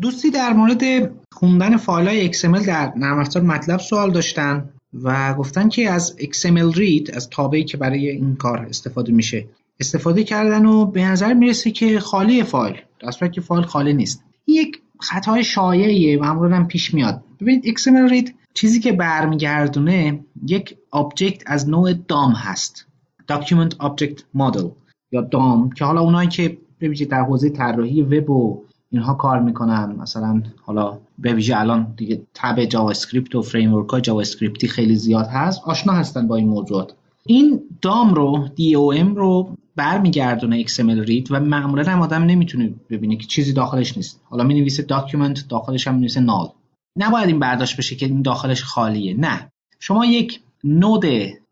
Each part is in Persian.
دوستی در مورد خوندن فایل های XML در نرم افزار MATLAB سوال داشتن و گفتن که از XML read از تابعی که برای این کار استفاده میشه استفاده کردن و به نظر می‌رسه که خالی فایل در که فایل خالی نیست. این یک خطای شایعیه معمولا هم پیش میاد. ببینید XML read چیزی که برمیگردونه یک object از نوع DOM هست. Document Object Model یا DOM که حالا اونایی که ببینید در حوزه طراحی وب و اینها کار می‌کنن. مثلا حالا به ویژه الان دیگه تب JavaScript و framework های JavaScript ی خیلی زیاد هست. آشنا هستن با این موضوعات. این DOM رو DOM رو برمیگردونه XML read و معمولا هم آدم نمی‌تونه ببینه که چیزی داخلش نیست. حالا می نویسه document داخلش هم می null نباید این برداشت بشه که این داخلش خالیه. نه. شما یک node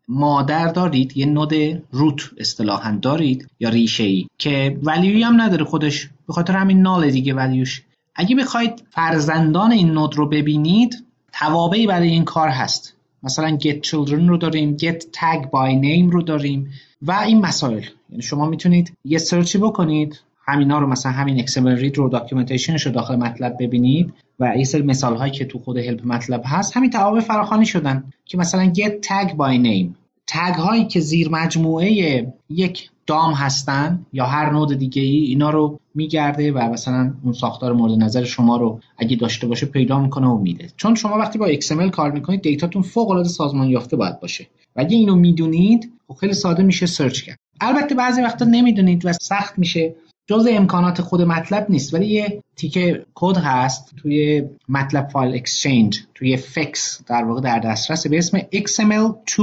مادر دارید یه node root اصطلاحا دارید یا ریشه ای که value ی هم نداره خودش به خاطر همین null دیگه value ش. اگه بخواید فرزندان این node رو ببینید توابعی برای این کار هست. مثلا get children رو داریم get tag by name رو داریم و این مسائل. یعنی شما می‌تونید یه search ی بکنید همینا رو مثلا همین XML read رو documentation ش رو داخل MATLAB ببینید و یه سری مثال هایی که تو خود help MATLAB هست همین توابع فراخوانی شدن که مثلا get tag by name. tag هایی که زیر مجموعه یک DOM هستن یا هر node دیگه ای اینا رو میگرده و مثلا اون ساختار مورد نظر شما رو اگه داشته باشه پیدا می‌کنه و میده. چون شما وقتی با XML کار می‌کنید data تون فوق العاده سازمان یافته باید باشه. و اگه اینو می‌دونید خب خیلی ساده میشه search کرد. البته بعضی وقتا نمی‌دونید و سخت میشه. جز امکانات خود MATLAB نیست ولی یه تیکه کد هست توی MATLAB File Exchange توی FEX در واقع در دسترس به اسم XML2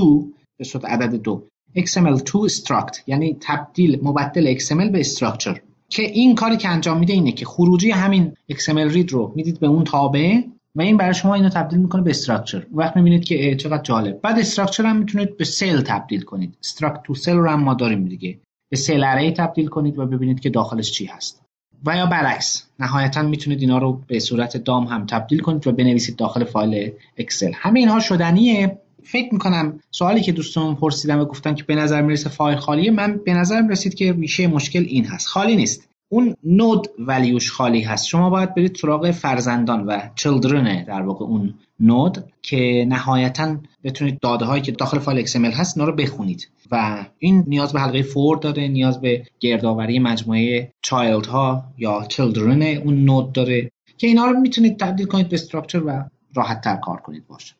به صورت عدد دو. XML2 struct یعنی تبدیل مبدل XML به structure. که این کاری که انجام میده اینه که خروجی همین XML read رو می‌دید به اون تابع و این برای شما اینو تبدیل می‌کنه به structure وقت می‌بینید که چقدر جالب. بعد structure هم می‌تونید به cell تبدیل کنید. struct to cell رو هم ما داریم دیگه. به cell array تبدیل کنید و ببینید که داخلش چی هست. و یا برعکس نهایتا می‌تونید اینا رو به صورت DOM هم تبدیل کنید و بنویسید داخل فایل XML همه اینها شدنیه. فکر می‌کنم سوالی که دوستان پرسیدم و گفتن که به نظر می‌رسه فایل خالیه من به نظرم رسید که ریشه مشکل این هست. خالی نیست. اون node value ش خالی هست. شما باید برید سراغ فرزندان و children در واقع اون نود که نهایتا بتونید داده هایی که داخل فایل XML هست رو بخونید. و این نیاز به حلقه فور داره نیاز به گردآوری مجموعه چایلد ها یا چلدرن اون نود داره که اینا رو می‌تونید تبدیل کنید به استراکچر و راحت تر کار کنید باشه.